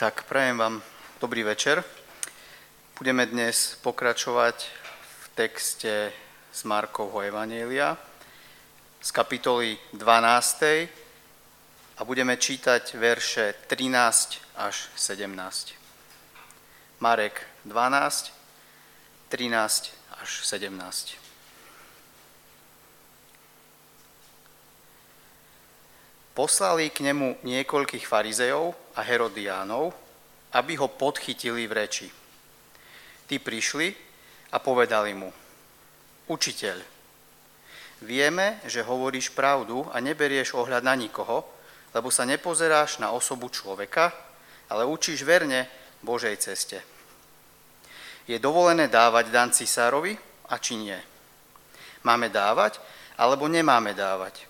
Tak, prajem vám dobrý večer. Budeme dnes pokračovať v texte z Markovho Evanielia z kapitoly 12. a budeme čítať verše 13 až 17. Marek 12, 13 až 17. Poslali k nemu niekoľkých farizejov a herodiánov, aby ho podchytili v reči. Tí prišli a povedali mu, učiteľ, vieme, že hovoríš pravdu a neberieš ohľad na nikoho, lebo sa nepozeráš na osobu človeka, ale učíš verne Božej ceste. Je dovolené dávať dan cisárovi a či nie? Máme dávať alebo nemáme dávať?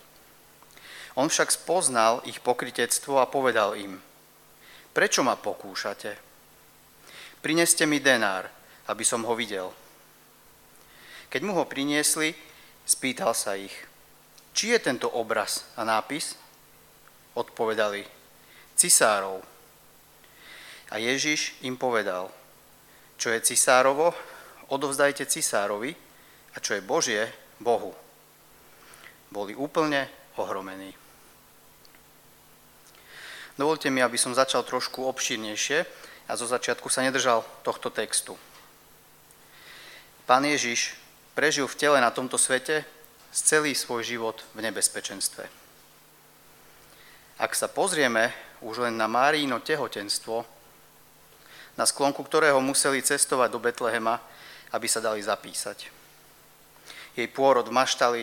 On však spoznal ich pokritectvo a povedal im, prečo ma pokúšate? Prineste mi denár, aby som ho videl. Keď mu ho priniesli, spýtal sa ich, či je tento obraz a nápis? Odpovedali, cisárov. A Ježiš im povedal, čo je cisárovo, odovzdajte cisárovi a čo je Božie, Bohu. Boli úplne ohromení. Dovolte mi, aby som začal trošku obšírnejšie a zo začiatku sa nedržal tohto textu. Pán Ježiš prežil v tele na tomto svete celý svoj život v nebezpečenstve. Ak sa pozrieme už len na Máríno tehotenstvo, na sklonku ktorého museli cestovať do Betlehema, aby sa dali zapísať. Jej pôrod v maštali,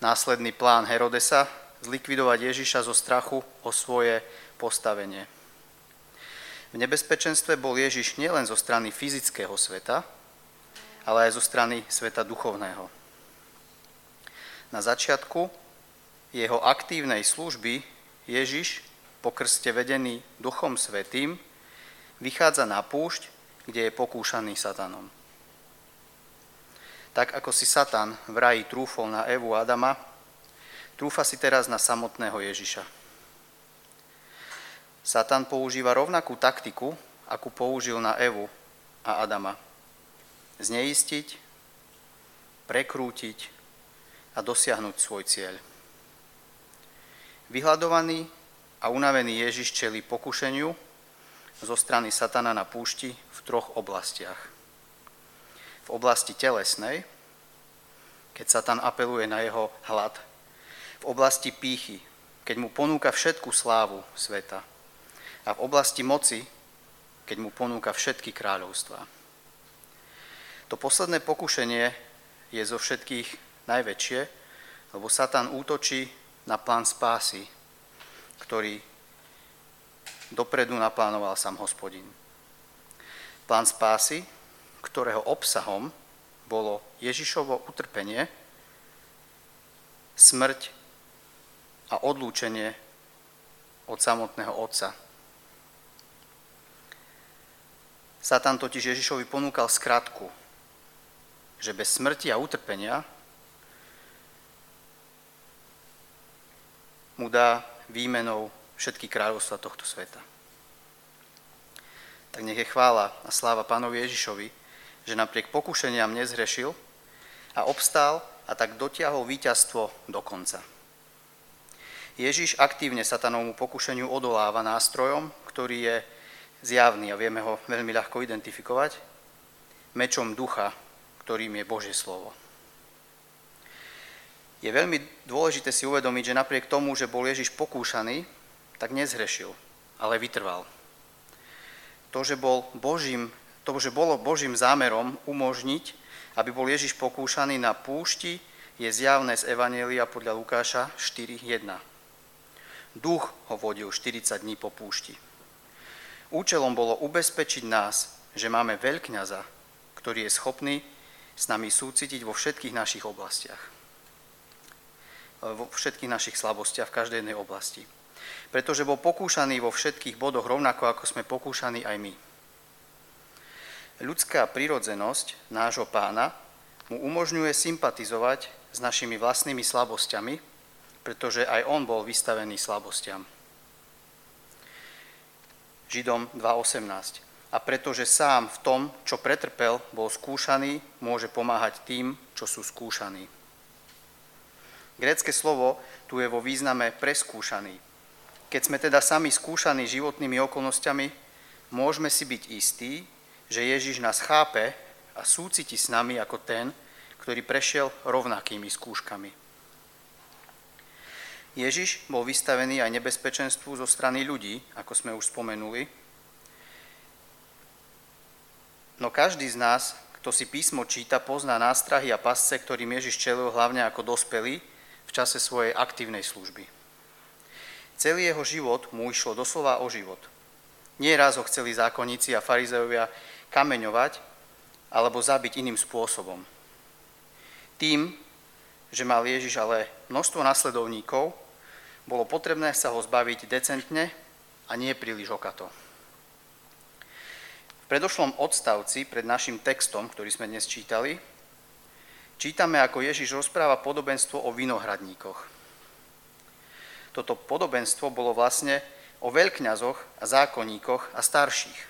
následný plán Herodesa zlikvidovať Ježiša zo strachu o svoje postavenie. V nebezpečenstve bol Ježiš nielen zo strany fyzického sveta, ale aj zo strany sveta duchovného. Na začiatku jeho aktívnej služby Ježiš, po krste vedený Duchom Svetým, vychádza na púšť, kde je pokúšaný Satanom. Tak ako si Satan v raji trúfol na Evu Adama, trúfa si teraz na samotného Ježiša. Satan používa rovnakú taktiku, akú použil na Evu a Adama. Zneistiť, prekrútiť a dosiahnuť svoj cieľ. Vyhľadovaný a unavený Ježiš čeli pokušeniu zo strany Satana na púšti v troch oblastiach. V oblasti telesnej, keď Satan apeluje na jeho hlad. V oblasti pýchy, keď mu ponúka všetku slávu sveta a v oblasti moci, keď mu ponúka všetky kráľovstvá. To posledné pokušenie je zo všetkých najväčšie, lebo Satan útočí na plán spásy, ktorý dopredu naplánoval sám hospodin. Plán spásy, ktorého obsahom bolo Ježišovo utrpenie, smrť a odlúčenie od samotného Otca, Satan totiž Ježišovi ponúkal skratku, že bez smrti a utrpenia mu dá výmenou všetky kráľovstva tohto sveta. Tak nech je chvála a sláva pánovi Ježišovi, že napriek pokušeniam nezhrešil a obstál a tak dotiahol víťazstvo do konca. Ježiš aktívne satanovmu pokušeniu odoláva nástrojom, ktorý je zjavný a vieme ho veľmi ľahko identifikovať, mečom ducha, ktorým je Božie slovo. Je veľmi dôležité si uvedomiť, že napriek tomu, že bol Ježiš pokúšaný, tak nezhrešil, ale vytrval. To, že, bol Božím, to, že bolo Božím zámerom umožniť, aby bol Ježiš pokúšaný na púšti, je zjavné z Evanielia podľa Lukáša 4.1. Duch ho vodil 40 dní po púšti. Účelom bolo ubezpečiť nás, že máme veľkňaza, ktorý je schopný s nami súcitiť vo všetkých našich oblastiach. Vo všetkých našich slabostiach v každej jednej oblasti. Pretože bol pokúšaný vo všetkých bodoch rovnako, ako sme pokúšaní aj my. Ľudská prirodzenosť nášho pána mu umožňuje sympatizovať s našimi vlastnými slabosťami, pretože aj on bol vystavený slabostiam. Židom 2.18. A pretože sám v tom, čo pretrpel, bol skúšaný, môže pomáhať tým, čo sú skúšaní. Grécké slovo tu je vo význame preskúšaný. Keď sme teda sami skúšaní životnými okolnostiami, môžeme si byť istí, že Ježiš nás chápe a súciti s nami ako ten, ktorý prešiel rovnakými skúškami. Ježiš bol vystavený aj nebezpečenstvu zo strany ľudí, ako sme už spomenuli. No každý z nás, kto si písmo číta, pozná nástrahy a pasce, ktorým Ježiš čelil hlavne ako dospelý v čase svojej aktívnej služby. Celý jeho život mu išlo doslova o život. Nie raz ho chceli zákonníci a farizeovia kameňovať alebo zabiť iným spôsobom. Tým, že mal Ježiš ale množstvo nasledovníkov, bolo potrebné sa ho zbaviť decentne a nie príliš okato. V predošlom odstavci pred našim textom, ktorý sme dnes čítali, čítame, ako Ježiš rozpráva podobenstvo o vinohradníkoch. Toto podobenstvo bolo vlastne o veľkňazoch a zákonníkoch a starších.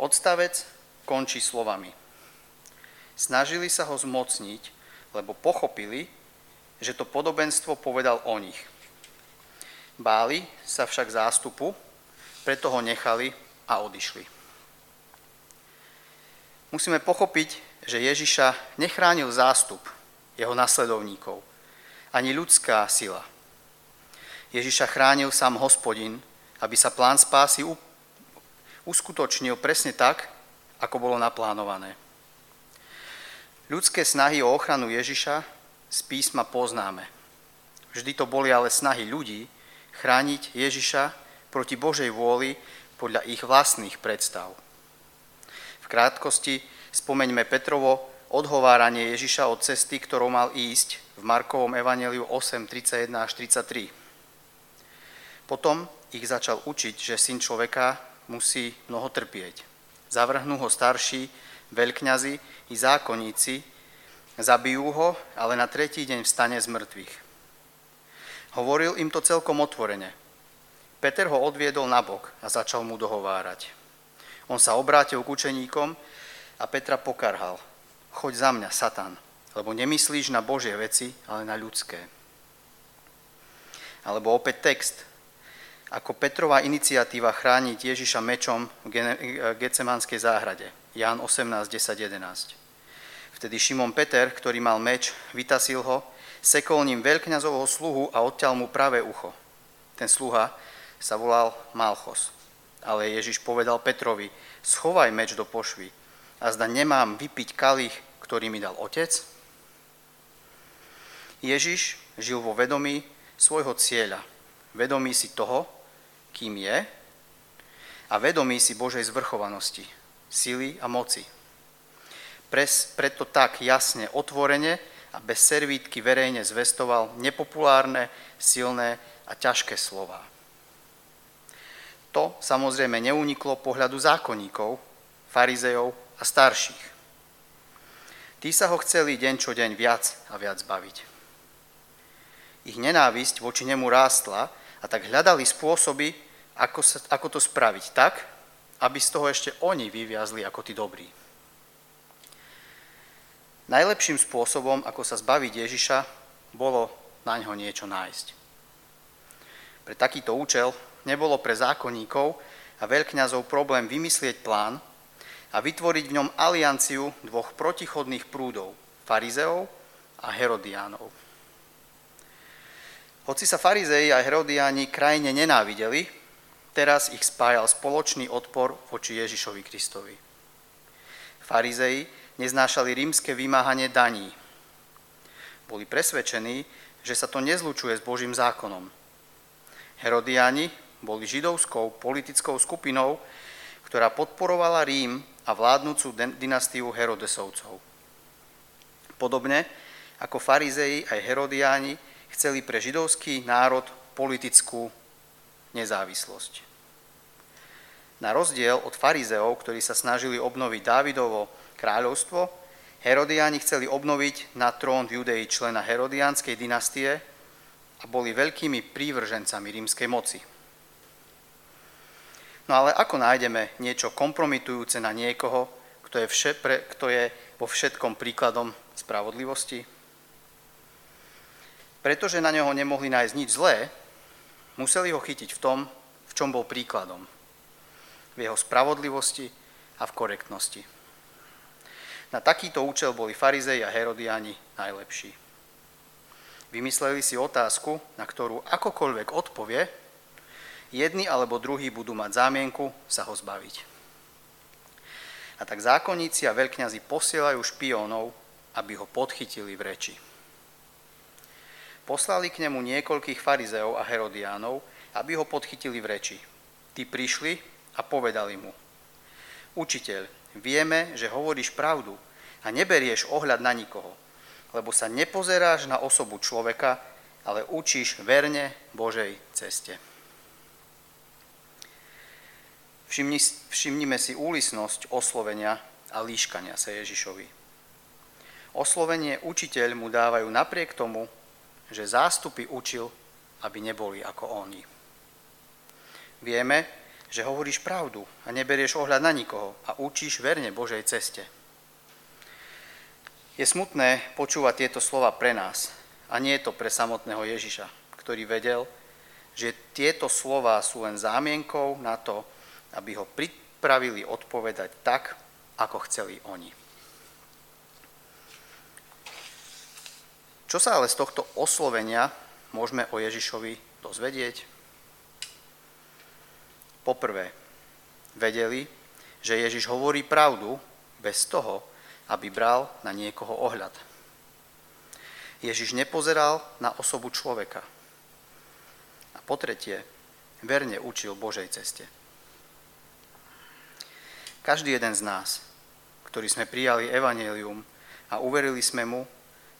Odstavec končí slovami. Snažili sa ho zmocniť, lebo pochopili, že to podobenstvo povedal o nich. Báli sa však zástupu, preto ho nechali a odišli. Musíme pochopiť, že Ježiša nechránil zástup jeho nasledovníkov, ani ľudská sila. Ježiša chránil sám hospodin, aby sa plán spásy uskutočnil presne tak, ako bolo naplánované. Ľudské snahy o ochranu Ježiša z písma poznáme. Vždy to boli ale snahy ľudí, chrániť Ježiša proti Božej vôli podľa ich vlastných predstav. V krátkosti spomeňme Petrovo odhováranie Ježiša od cesty, ktorou mal ísť v Markovom evaneliu 8, 31 až 33. Potom ich začal učiť, že syn človeka musí mnoho trpieť. Zavrhnú ho starší, veľkňazi i zákonníci, zabijú ho, ale na tretí deň vstane z mŕtvych. Hovoril im to celkom otvorene. Peter ho odviedol nabok a začal mu dohovárať. On sa obrátil k učeníkom a Petra pokarhal. Choď za mňa, Satan, lebo nemyslíš na Božie veci, ale na ľudské. Alebo opäť text. Ako Petrová iniciatíva chrániť Ježiša mečom v Gecemánskej záhrade. Ján 18, 10, 11. Vtedy Šimon Peter, ktorý mal meč, vytasil ho sekol ním veľkňazovho sluhu a odťal mu pravé ucho. Ten sluha sa volal Malchos. Ale Ježiš povedal Petrovi, schovaj meč do pošvy a zda nemám vypiť kalich, ktorý mi dal otec? Ježiš žil vo vedomí svojho cieľa, vedomí si toho, kým je a vedomí si Božej zvrchovanosti, sily a moci. Pres, preto tak jasne, otvorene a bez servítky verejne zvestoval nepopulárne, silné a ťažké slova. To samozrejme neuniklo pohľadu zákonníkov, farizejov a starších. Tí sa ho chceli deň čo deň viac a viac baviť. Ich nenávisť voči nemu rástla a tak hľadali spôsoby, ako, sa, ako to spraviť tak, aby z toho ešte oni vyviazli ako tí dobrí. Najlepším spôsobom, ako sa zbaviť Ježiša, bolo na ňo niečo nájsť. Pre takýto účel nebolo pre zákonníkov a veľkňazov problém vymyslieť plán a vytvoriť v ňom alianciu dvoch protichodných prúdov, farizeov a herodiánov. Hoci sa farizei a herodiáni krajine nenávideli, teraz ich spájal spoločný odpor voči Ježišovi Kristovi. Farizei neznášali rímske vymáhanie daní. Boli presvedčení, že sa to nezlučuje s Božím zákonom. Herodiani boli židovskou politickou skupinou, ktorá podporovala Rím a vládnúcu dynastiu Herodesovcov. Podobne ako farizei aj Herodiáni chceli pre židovský národ politickú nezávislosť. Na rozdiel od farizeov, ktorí sa snažili obnoviť Dávidovo kráľovstvo, Herodiáni chceli obnoviť na trón v Judei člena Herodiánskej dynastie a boli veľkými prívržencami rímskej moci. No ale ako nájdeme niečo kompromitujúce na niekoho, kto je, vše, pre, kto je vo všetkom príkladom spravodlivosti? Pretože na neho nemohli nájsť nič zlé, museli ho chytiť v tom, v čom bol príkladom. V jeho spravodlivosti a v korektnosti. Na takýto účel boli farizei a herodiani najlepší. Vymysleli si otázku, na ktorú akokoľvek odpovie, jedni alebo druhí budú mať zámienku sa ho zbaviť. A tak zákonníci a veľkňazi posielajú špiónov, aby ho podchytili v reči. Poslali k nemu niekoľkých farizeov a herodiánov, aby ho podchytili v reči. Tí prišli a povedali mu, učiteľ, Vieme, že hovoríš pravdu a neberieš ohľad na nikoho, lebo sa nepozeráš na osobu človeka, ale učíš verne Božej ceste. Všimni, všimnime si úlisnosť oslovenia a líškania sa Ježišovi. Oslovenie učiteľ mu dávajú napriek tomu, že zástupy učil, aby neboli ako oni. Vieme, že hovoríš pravdu a neberieš ohľad na nikoho a učíš verne Božej ceste. Je smutné počúvať tieto slova pre nás a nie je to pre samotného Ježiša, ktorý vedel, že tieto slova sú len zámienkou na to, aby ho pripravili odpovedať tak, ako chceli oni. Čo sa ale z tohto oslovenia môžeme o Ježišovi dozvedieť? Poprvé, vedeli, že Ježiš hovorí pravdu bez toho, aby bral na niekoho ohľad. Ježiš nepozeral na osobu človeka. A po tretie, verne učil Božej ceste. Každý jeden z nás, ktorý sme prijali evanelium a uverili sme mu,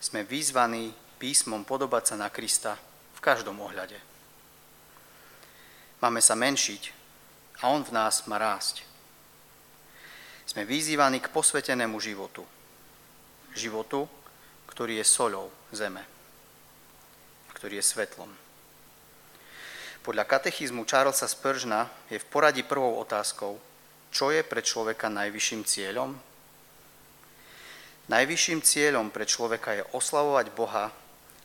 sme vyzvaní písmom podobať sa na Krista v každom ohľade. Máme sa menšiť a On v nás má rásť. Sme vyzývaní k posvetenému životu. Životu, ktorý je soľou zeme ktorý je svetlom. Podľa katechizmu Charlesa Spržna je v poradí prvou otázkou, čo je pre človeka najvyšším cieľom? Najvyšším cieľom pre človeka je oslavovať Boha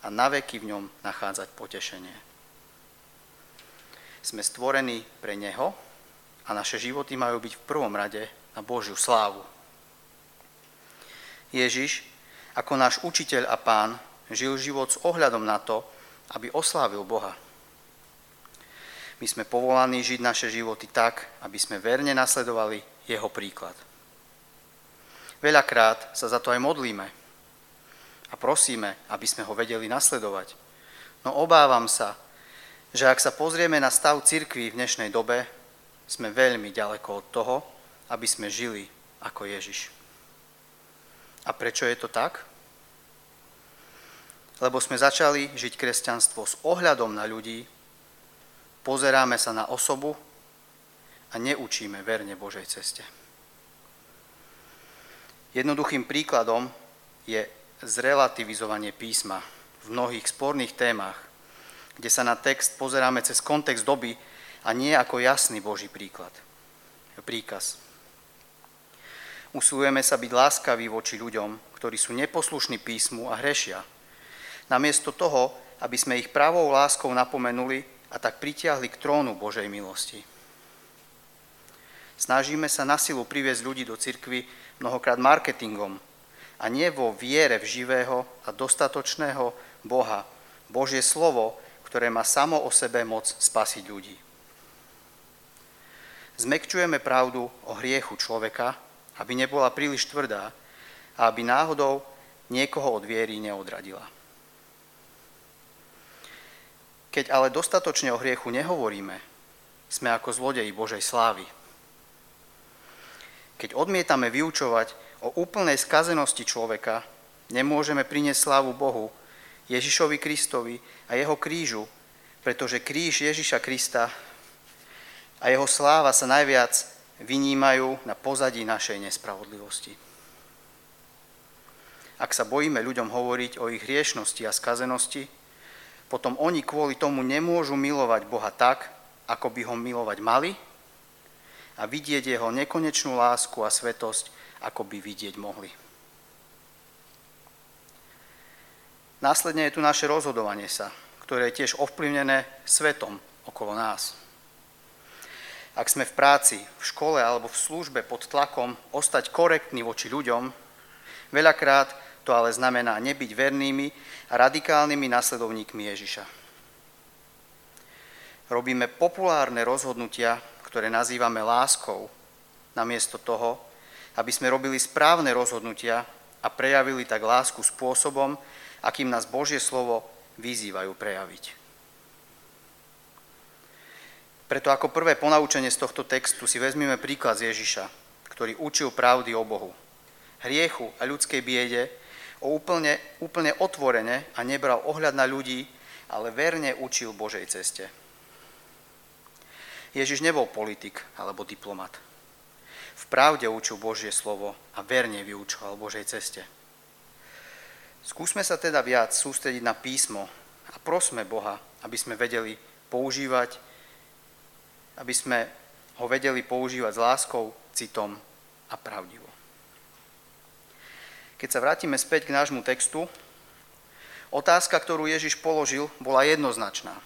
a naveky v ňom nachádzať potešenie. Sme stvorení pre Neho, a naše životy majú byť v prvom rade na Božiu slávu. Ježiš, ako náš učiteľ a pán, žil život s ohľadom na to, aby oslávil Boha. My sme povolaní žiť naše životy tak, aby sme verne nasledovali jeho príklad. Veľakrát sa za to aj modlíme a prosíme, aby sme ho vedeli nasledovať. No obávam sa, že ak sa pozrieme na stav cirkví v dnešnej dobe, sme veľmi ďaleko od toho, aby sme žili ako Ježiš. A prečo je to tak? Lebo sme začali žiť kresťanstvo s ohľadom na ľudí, pozeráme sa na osobu a neučíme verne Božej ceste. Jednoduchým príkladom je zrelativizovanie písma v mnohých sporných témach, kde sa na text pozeráme cez kontext doby, a nie ako jasný Boží príklad, príkaz. Usilujeme sa byť láskaví voči ľuďom, ktorí sú neposlušní písmu a hrešia. Namiesto toho, aby sme ich pravou láskou napomenuli a tak pritiahli k trónu Božej milosti. Snažíme sa na silu priviesť ľudí do cirkvy mnohokrát marketingom a nie vo viere v živého a dostatočného Boha, Božie slovo, ktoré má samo o sebe moc spasiť ľudí. Zmekčujeme pravdu o hriechu človeka, aby nebola príliš tvrdá a aby náhodou niekoho od viery neodradila. Keď ale dostatočne o hriechu nehovoríme, sme ako zlodeji Božej slávy. Keď odmietame vyučovať o úplnej skazenosti človeka, nemôžeme priniesť slávu Bohu, Ježišovi Kristovi a jeho krížu, pretože kríž Ježiša Krista a jeho sláva sa najviac vynímajú na pozadí našej nespravodlivosti. Ak sa bojíme ľuďom hovoriť o ich hriešnosti a skazenosti, potom oni kvôli tomu nemôžu milovať Boha tak, ako by ho milovať mali a vidieť jeho nekonečnú lásku a svetosť, ako by vidieť mohli. Následne je tu naše rozhodovanie sa, ktoré je tiež ovplyvnené svetom okolo nás. Ak sme v práci, v škole alebo v službe pod tlakom ostať korektní voči ľuďom, veľakrát to ale znamená nebyť vernými a radikálnymi nasledovníkmi Ježiša. Robíme populárne rozhodnutia, ktoré nazývame láskou, namiesto toho, aby sme robili správne rozhodnutia a prejavili tak lásku spôsobom, akým nás Božie slovo vyzývajú prejaviť. Preto ako prvé ponaučenie z tohto textu si vezmeme príklad z Ježiša, ktorý učil pravdy o Bohu, hriechu a ľudskej biede, o úplne, úplne otvorene a nebral ohľad na ľudí, ale verne učil Božej ceste. Ježiš nebol politik alebo diplomat. V pravde učil Božie slovo a verne vyučoval Božej ceste. Skúsme sa teda viac sústrediť na písmo a prosme Boha, aby sme vedeli používať aby sme ho vedeli používať s láskou, citom a pravdivo. Keď sa vrátime späť k nášmu textu, otázka, ktorú Ježiš položil, bola jednoznačná.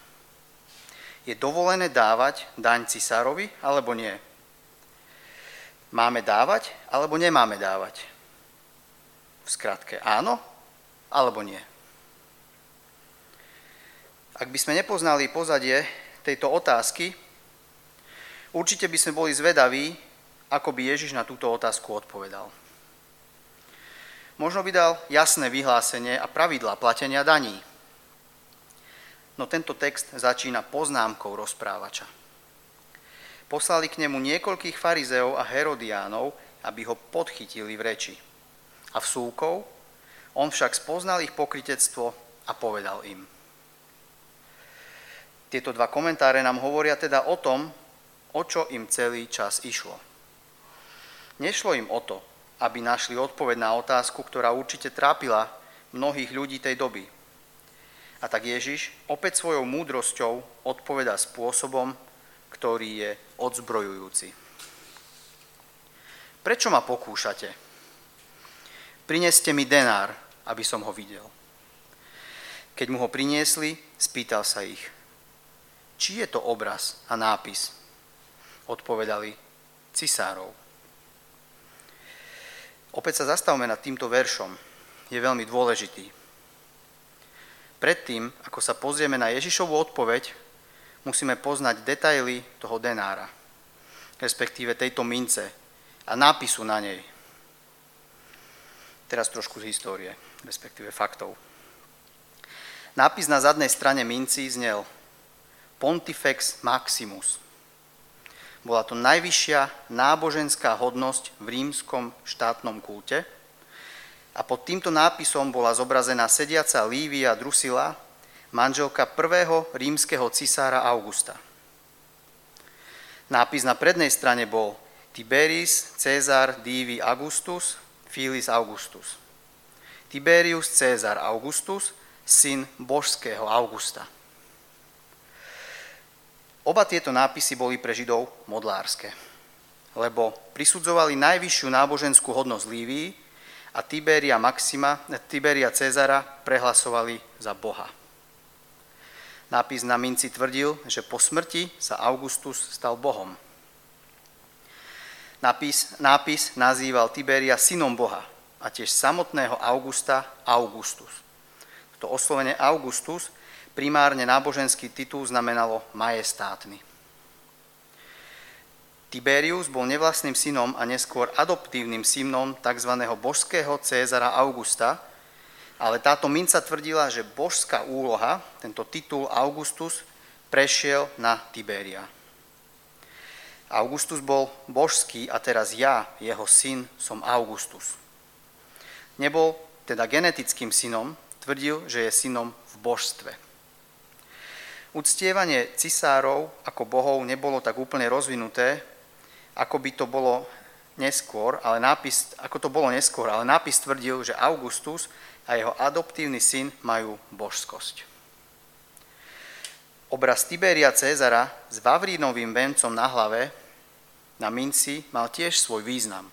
Je dovolené dávať daň cisárovi alebo nie? Máme dávať alebo nemáme dávať? V skratke áno alebo nie? Ak by sme nepoznali pozadie tejto otázky, Určite by sme boli zvedaví, ako by Ježiš na túto otázku odpovedal. Možno by dal jasné vyhlásenie a pravidla platenia daní. No tento text začína poznámkou rozprávača. Poslali k nemu niekoľkých farizeov a herodiánov, aby ho podchytili v reči. A v súkov on však spoznal ich pokritectvo a povedal im. Tieto dva komentáre nám hovoria teda o tom, o čo im celý čas išlo. Nešlo im o to, aby našli odpoveď na otázku, ktorá určite trápila mnohých ľudí tej doby. A tak Ježiš opäť svojou múdrosťou odpoveda spôsobom, ktorý je odzbrojujúci. Prečo ma pokúšate? Prineste mi denár, aby som ho videl. Keď mu ho priniesli, spýtal sa ich, či je to obraz a nápis, odpovedali cisárov. Opäť sa zastavme nad týmto veršom. Je veľmi dôležitý. Predtým, ako sa pozrieme na Ježišovú odpoveď, musíme poznať detaily toho denára, respektíve tejto mince a nápisu na nej. Teraz trošku z histórie, respektíve faktov. Nápis na zadnej strane minci znel Pontifex Maximus, bola to najvyššia náboženská hodnosť v rímskom štátnom kulte a pod týmto nápisom bola zobrazená sediaca Lívia Drusila, manželka prvého rímskeho cisára Augusta. Nápis na prednej strane bol Tiberis Cezar Divi Augustus Filis Augustus. Tiberius Cezar Augustus, syn božského Augusta. Oba tieto nápisy boli pre Židov modlárske, lebo prisudzovali najvyššiu náboženskú hodnosť Lívii a Tiberia Maxima, Tiberia Cezara prehlasovali za Boha. Nápis na minci tvrdil, že po smrti sa Augustus stal Bohom. Nápis, nápis nazýval Tiberia synom Boha a tiež samotného Augusta Augustus. To oslovenie Augustus primárne náboženský titul znamenalo majestátny. Tiberius bol nevlastným synom a neskôr adoptívnym synom tzv. božského Cézara Augusta, ale táto minca tvrdila, že božská úloha, tento titul Augustus, prešiel na Tiberia. Augustus bol božský a teraz ja, jeho syn, som Augustus. Nebol teda genetickým synom, tvrdil, že je synom v božstve. Uctievanie cisárov ako bohov nebolo tak úplne rozvinuté, ako by to bolo neskôr, ale nápis, ako to bolo neskôr, ale nápis tvrdil, že Augustus a jeho adoptívny syn majú božskosť. Obraz Tiberia Cezara s Vavrínovým vencom na hlave na minci mal tiež svoj význam.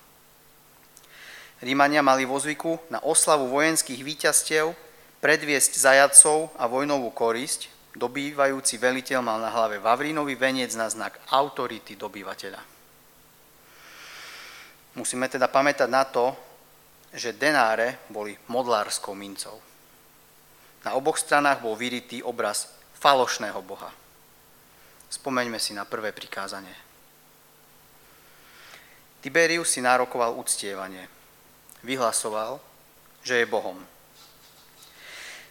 Rímania mali vo zvyku na oslavu vojenských výťastiev predviesť zajadcov a vojnovú korisť, dobývajúci veliteľ mal na hlave Vavrínový veniec na znak autority dobývateľa. Musíme teda pamätať na to, že denáre boli modlárskou mincov. Na oboch stranách bol vyritý obraz falošného boha. Spomeňme si na prvé prikázanie. Tiberius si nárokoval uctievanie. Vyhlasoval, že je Bohom.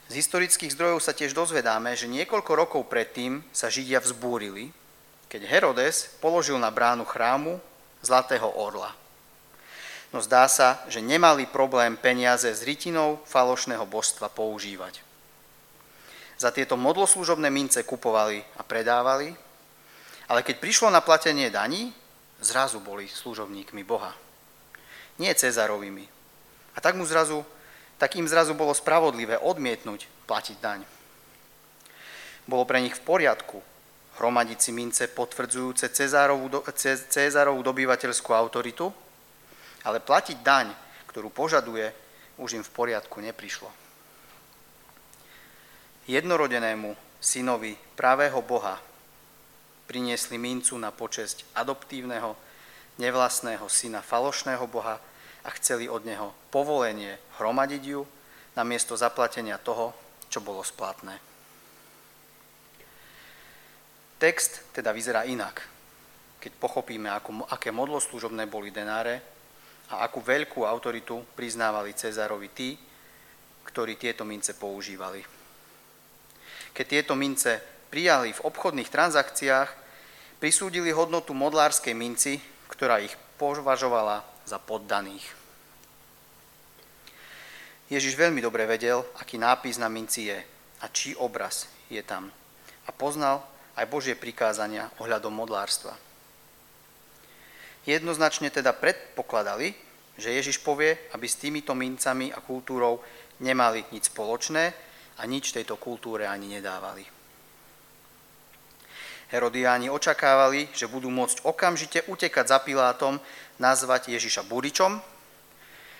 Z historických zdrojov sa tiež dozvedáme, že niekoľko rokov predtým sa Židia vzbúrili, keď Herodes položil na bránu chrámu Zlatého orla. No zdá sa, že nemali problém peniaze z rytinou falošného božstva používať. Za tieto modloslužobné mince kupovali a predávali, ale keď prišlo na platenie daní, zrazu boli služobníkmi Boha. Nie Cezarovými. A tak, mu zrazu, tak im zrazu bolo spravodlivé odmietnúť platiť daň. Bolo pre nich v poriadku hromadiť si mince potvrdzujúce Cezárovú, Cezárovú dobývateľskú autoritu, ale platiť daň, ktorú požaduje, už im v poriadku neprišlo. Jednorodenému synovi pravého Boha priniesli mincu na počesť adoptívneho, nevlastného syna falošného Boha a chceli od neho povolenie hromadiť ju na miesto zaplatenia toho, čo bolo splatné. Text teda vyzerá inak, keď pochopíme, ako, aké modloslužobné boli denáre a akú veľkú autoritu priznávali Cezárovi tí, ktorí tieto mince používali. Keď tieto mince prijali v obchodných transakciách, prisúdili hodnotu modlárskej minci, ktorá ich považovala za poddaných. Ježiš veľmi dobre vedel, aký nápis na minci je a čí obraz je tam. A poznal aj Božie prikázania ohľadom modlárstva. Jednoznačne teda predpokladali, že Ježiš povie, aby s týmito mincami a kultúrou nemali nič spoločné a nič tejto kultúre ani nedávali. Herodiáni očakávali, že budú môcť okamžite utekať za Pilátom, nazvať Ježiša Buričom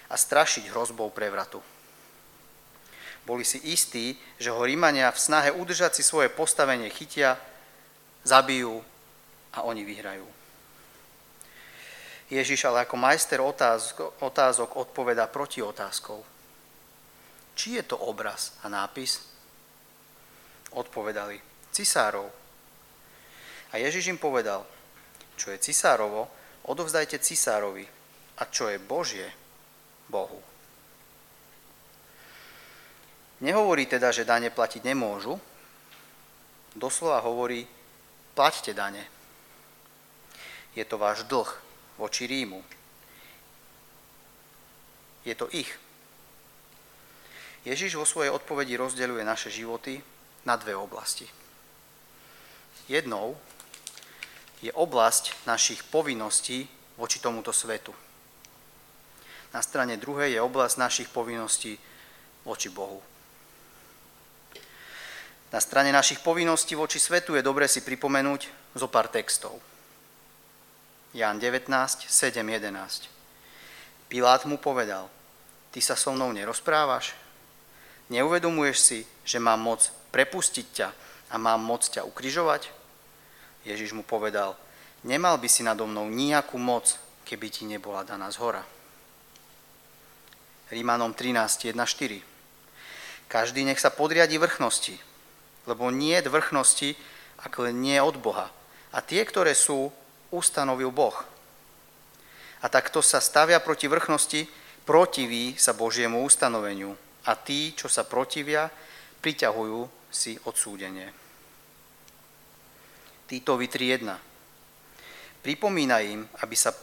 a strašiť hrozbou prevratu. Boli si istí, že ho Rímania v snahe udržať si svoje postavenie chytia, zabijú a oni vyhrajú. Ježiš ale ako majster otázok, otázok odpoveda proti otázkou. Či je to obraz a nápis? Odpovedali, cisárov. A Ježiš im povedal, čo je cisárovo, odovzdajte cisárovi a čo je Božie, Bohu. Nehovorí teda, že dane platiť nemôžu, doslova hovorí, plaťte dane. Je to váš dlh voči Rímu. Je to ich. Ježiš vo svojej odpovedi rozdeľuje naše životy na dve oblasti. Jednou je oblasť našich povinností voči tomuto svetu. Na strane druhej je oblasť našich povinností voči Bohu. Na strane našich povinností voči svetu je dobre si pripomenúť zo pár textov. Ján 19, 7, 11. Pilát mu povedal, ty sa so mnou nerozprávaš? Neuvedomuješ si, že mám moc prepustiť ťa a mám moc ťa ukrižovať? Ježiš mu povedal, nemal by si nado mnou nejakú moc, keby ti nebola daná z hora. Rímanom 13, 1, 4. Každý nech sa podriadi vrchnosti, lebo nie vrchnosti, ak len nie od Boha. A tie, ktoré sú, ustanovil Boh. A takto sa stavia proti vrchnosti, protiví sa Božiemu ustanoveniu. A tí, čo sa protivia, priťahujú si odsúdenie. Týtovi 3.1. Pripomína im, aby sa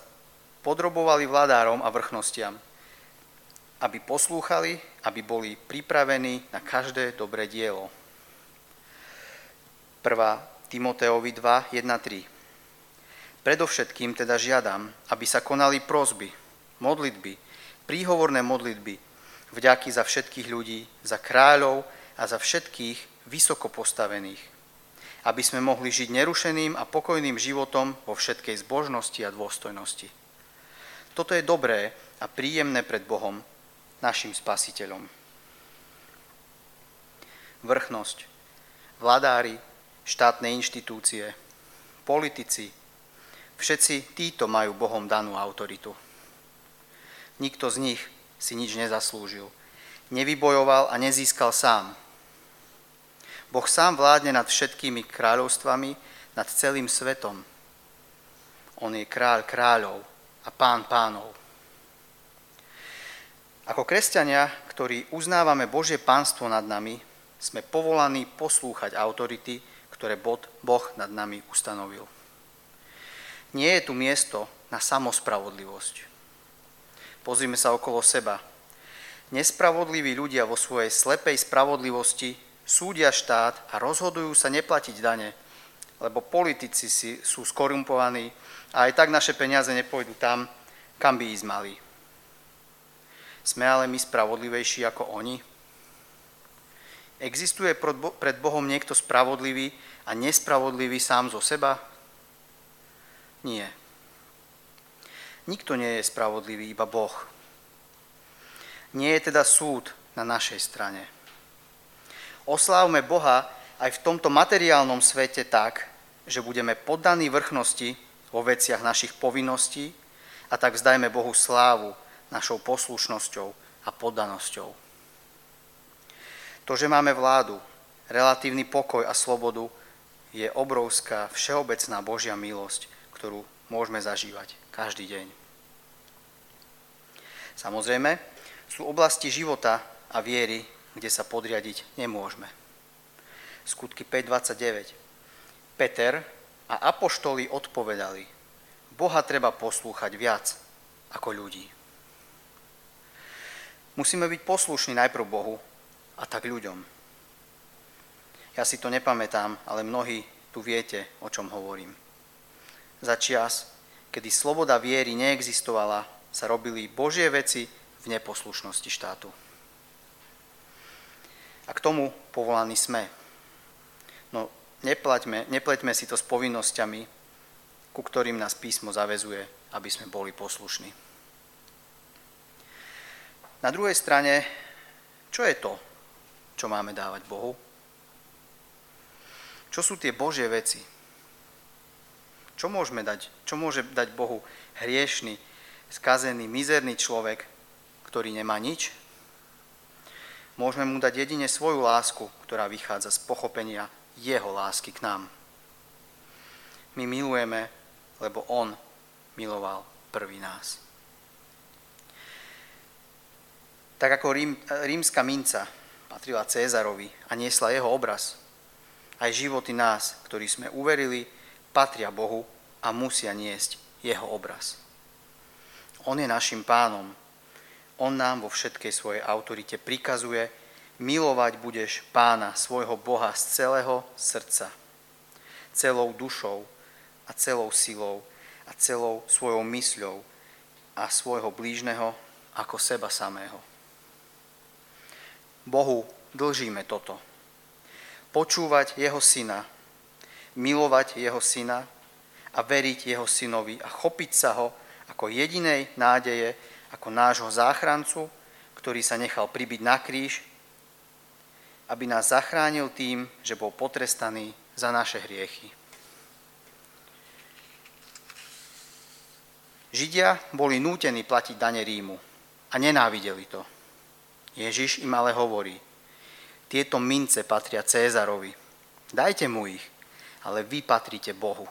podrobovali vládárom a vrchnostiam, aby poslúchali, aby boli pripravení na každé dobré dielo. 1. Timoteovi 2, 1, 3. Predovšetkým teda žiadam, aby sa konali prozby, modlitby, príhovorné modlitby, vďaky za všetkých ľudí, za kráľov a za všetkých vysoko postavených, aby sme mohli žiť nerušeným a pokojným životom vo všetkej zbožnosti a dôstojnosti. Toto je dobré a príjemné pred Bohom, našim spasiteľom. Vrchnosť, vladári, štátne inštitúcie, politici, všetci títo majú Bohom danú autoritu. Nikto z nich si nič nezaslúžil. Nevybojoval a nezískal sám. Boh sám vládne nad všetkými kráľovstvami, nad celým svetom. On je kráľ kráľov a pán pánov. Ako kresťania, ktorí uznávame Božie pánstvo nad nami, sme povolaní poslúchať autority, ktoré Boh nad nami ustanovil. Nie je tu miesto na samospravodlivosť. Pozrime sa okolo seba. Nespravodliví ľudia vo svojej slepej spravodlivosti súdia štát a rozhodujú sa neplatiť dane, lebo politici si, sú skorumpovaní a aj tak naše peniaze nepôjdu tam, kam by ísť mali. Sme ale my spravodlivejší ako oni? Existuje pred Bohom niekto spravodlivý a nespravodlivý sám zo seba? Nie. Nikto nie je spravodlivý, iba Boh. Nie je teda súd na našej strane. Oslávme Boha aj v tomto materiálnom svete tak, že budeme poddaní vrchnosti vo veciach našich povinností a tak vzdajme Bohu slávu našou poslušnosťou a poddanosťou. To, že máme vládu, relatívny pokoj a slobodu, je obrovská všeobecná Božia milosť, ktorú môžeme zažívať každý deň. Samozrejme, sú oblasti života a viery, kde sa podriadiť nemôžeme. Skutky 5.29. Peter a apoštoli odpovedali, Boha treba poslúchať viac ako ľudí. Musíme byť poslušní najprv Bohu a tak ľuďom. Ja si to nepamätám, ale mnohí tu viete, o čom hovorím. Za čas, kedy sloboda viery neexistovala, sa robili Božie veci v neposlušnosti štátu. A k tomu povolaní sme. No, neplaťme, nepleťme si to s povinnosťami, ku ktorým nás písmo zavezuje, aby sme boli poslušní. Na druhej strane, čo je to, čo máme dávať Bohu? Čo sú tie Božie veci? Čo môžeme dať? Čo môže dať Bohu hriešný, skazený, mizerný človek, ktorý nemá nič? Môžeme mu dať jedine svoju lásku, ktorá vychádza z pochopenia jeho lásky k nám. My milujeme, lebo on miloval prvý nás. Tak ako rím, rímska minca patrila Cézarovi a niesla jeho obraz, aj životy nás, ktorí sme uverili, patria Bohu a musia niesť jeho obraz. On je našim pánom. On nám vo všetkej svojej autorite prikazuje, milovať budeš pána, svojho Boha z celého srdca, celou dušou a celou silou a celou svojou mysľou a svojho blížneho ako seba samého. Bohu dlžíme toto. Počúvať jeho syna, milovať jeho syna a veriť jeho synovi a chopiť sa ho ako jedinej nádeje, ako nášho záchrancu, ktorý sa nechal pribiť na kríž, aby nás zachránil tým, že bol potrestaný za naše hriechy. Židia boli nútení platiť dane Rímu a nenávideli to. Ježiš im ale hovorí, tieto mince patria Cézarovi, dajte mu ich, ale vy patríte Bohu.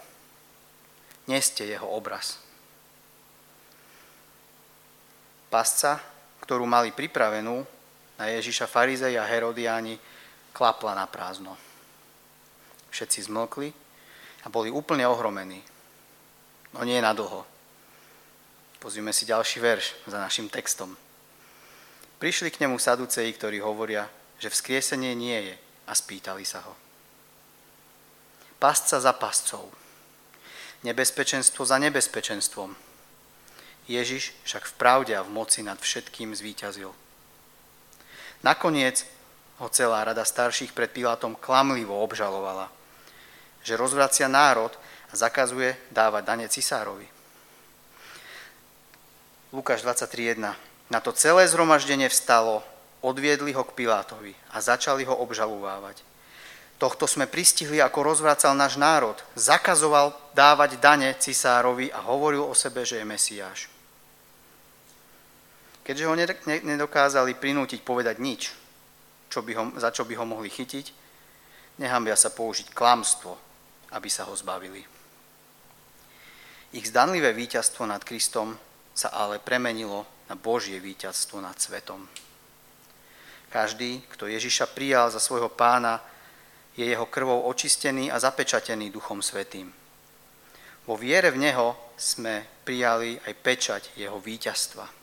Neste jeho obraz. Pasca, ktorú mali pripravenú na Ježiša farizej a Herodiáni, klapla na prázdno. Všetci zmlkli a boli úplne ohromení. No nie na dlho. Pozrime si ďalší verš za našim textom. Prišli k nemu saduceji, ktorí hovoria, že vzkriesenie nie je a spýtali sa ho. Pasca za pascov. Nebezpečenstvo za nebezpečenstvom. Ježiš však v pravde a v moci nad všetkým zvíťazil. Nakoniec ho celá rada starších pred Pilátom klamlivo obžalovala. že rozvracia národ a zakazuje dávať dane cisárovi. Lukáš 23.1. Na to celé zhromaždenie vstalo, odviedli ho k Pilátovi a začali ho obžalúvávať. Tohto sme pristihli, ako rozvracal náš národ. Zakazoval dávať dane cisárovi a hovoril o sebe, že je Mesiáš. Keďže ho nedokázali prinútiť povedať nič, čo by ho, za čo by ho mohli chytiť, nehambia sa použiť klamstvo, aby sa ho zbavili. Ich zdanlivé víťazstvo nad Kristom sa ale premenilo na Božie víťazstvo nad svetom. Každý, kto Ježiša prijal za svojho pána, je jeho krvou očistený a zapečatený Duchom Svetým. Vo viere v Neho sme prijali aj pečať jeho víťazstva.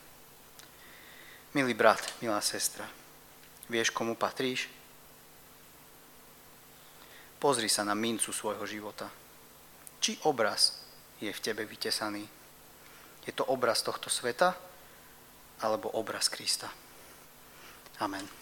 Milý brat, milá sestra, vieš, komu patríš? Pozri sa na mincu svojho života. Či obraz je v tebe vytesaný? Je to obraz tohto sveta alebo obraz Krista? Amen.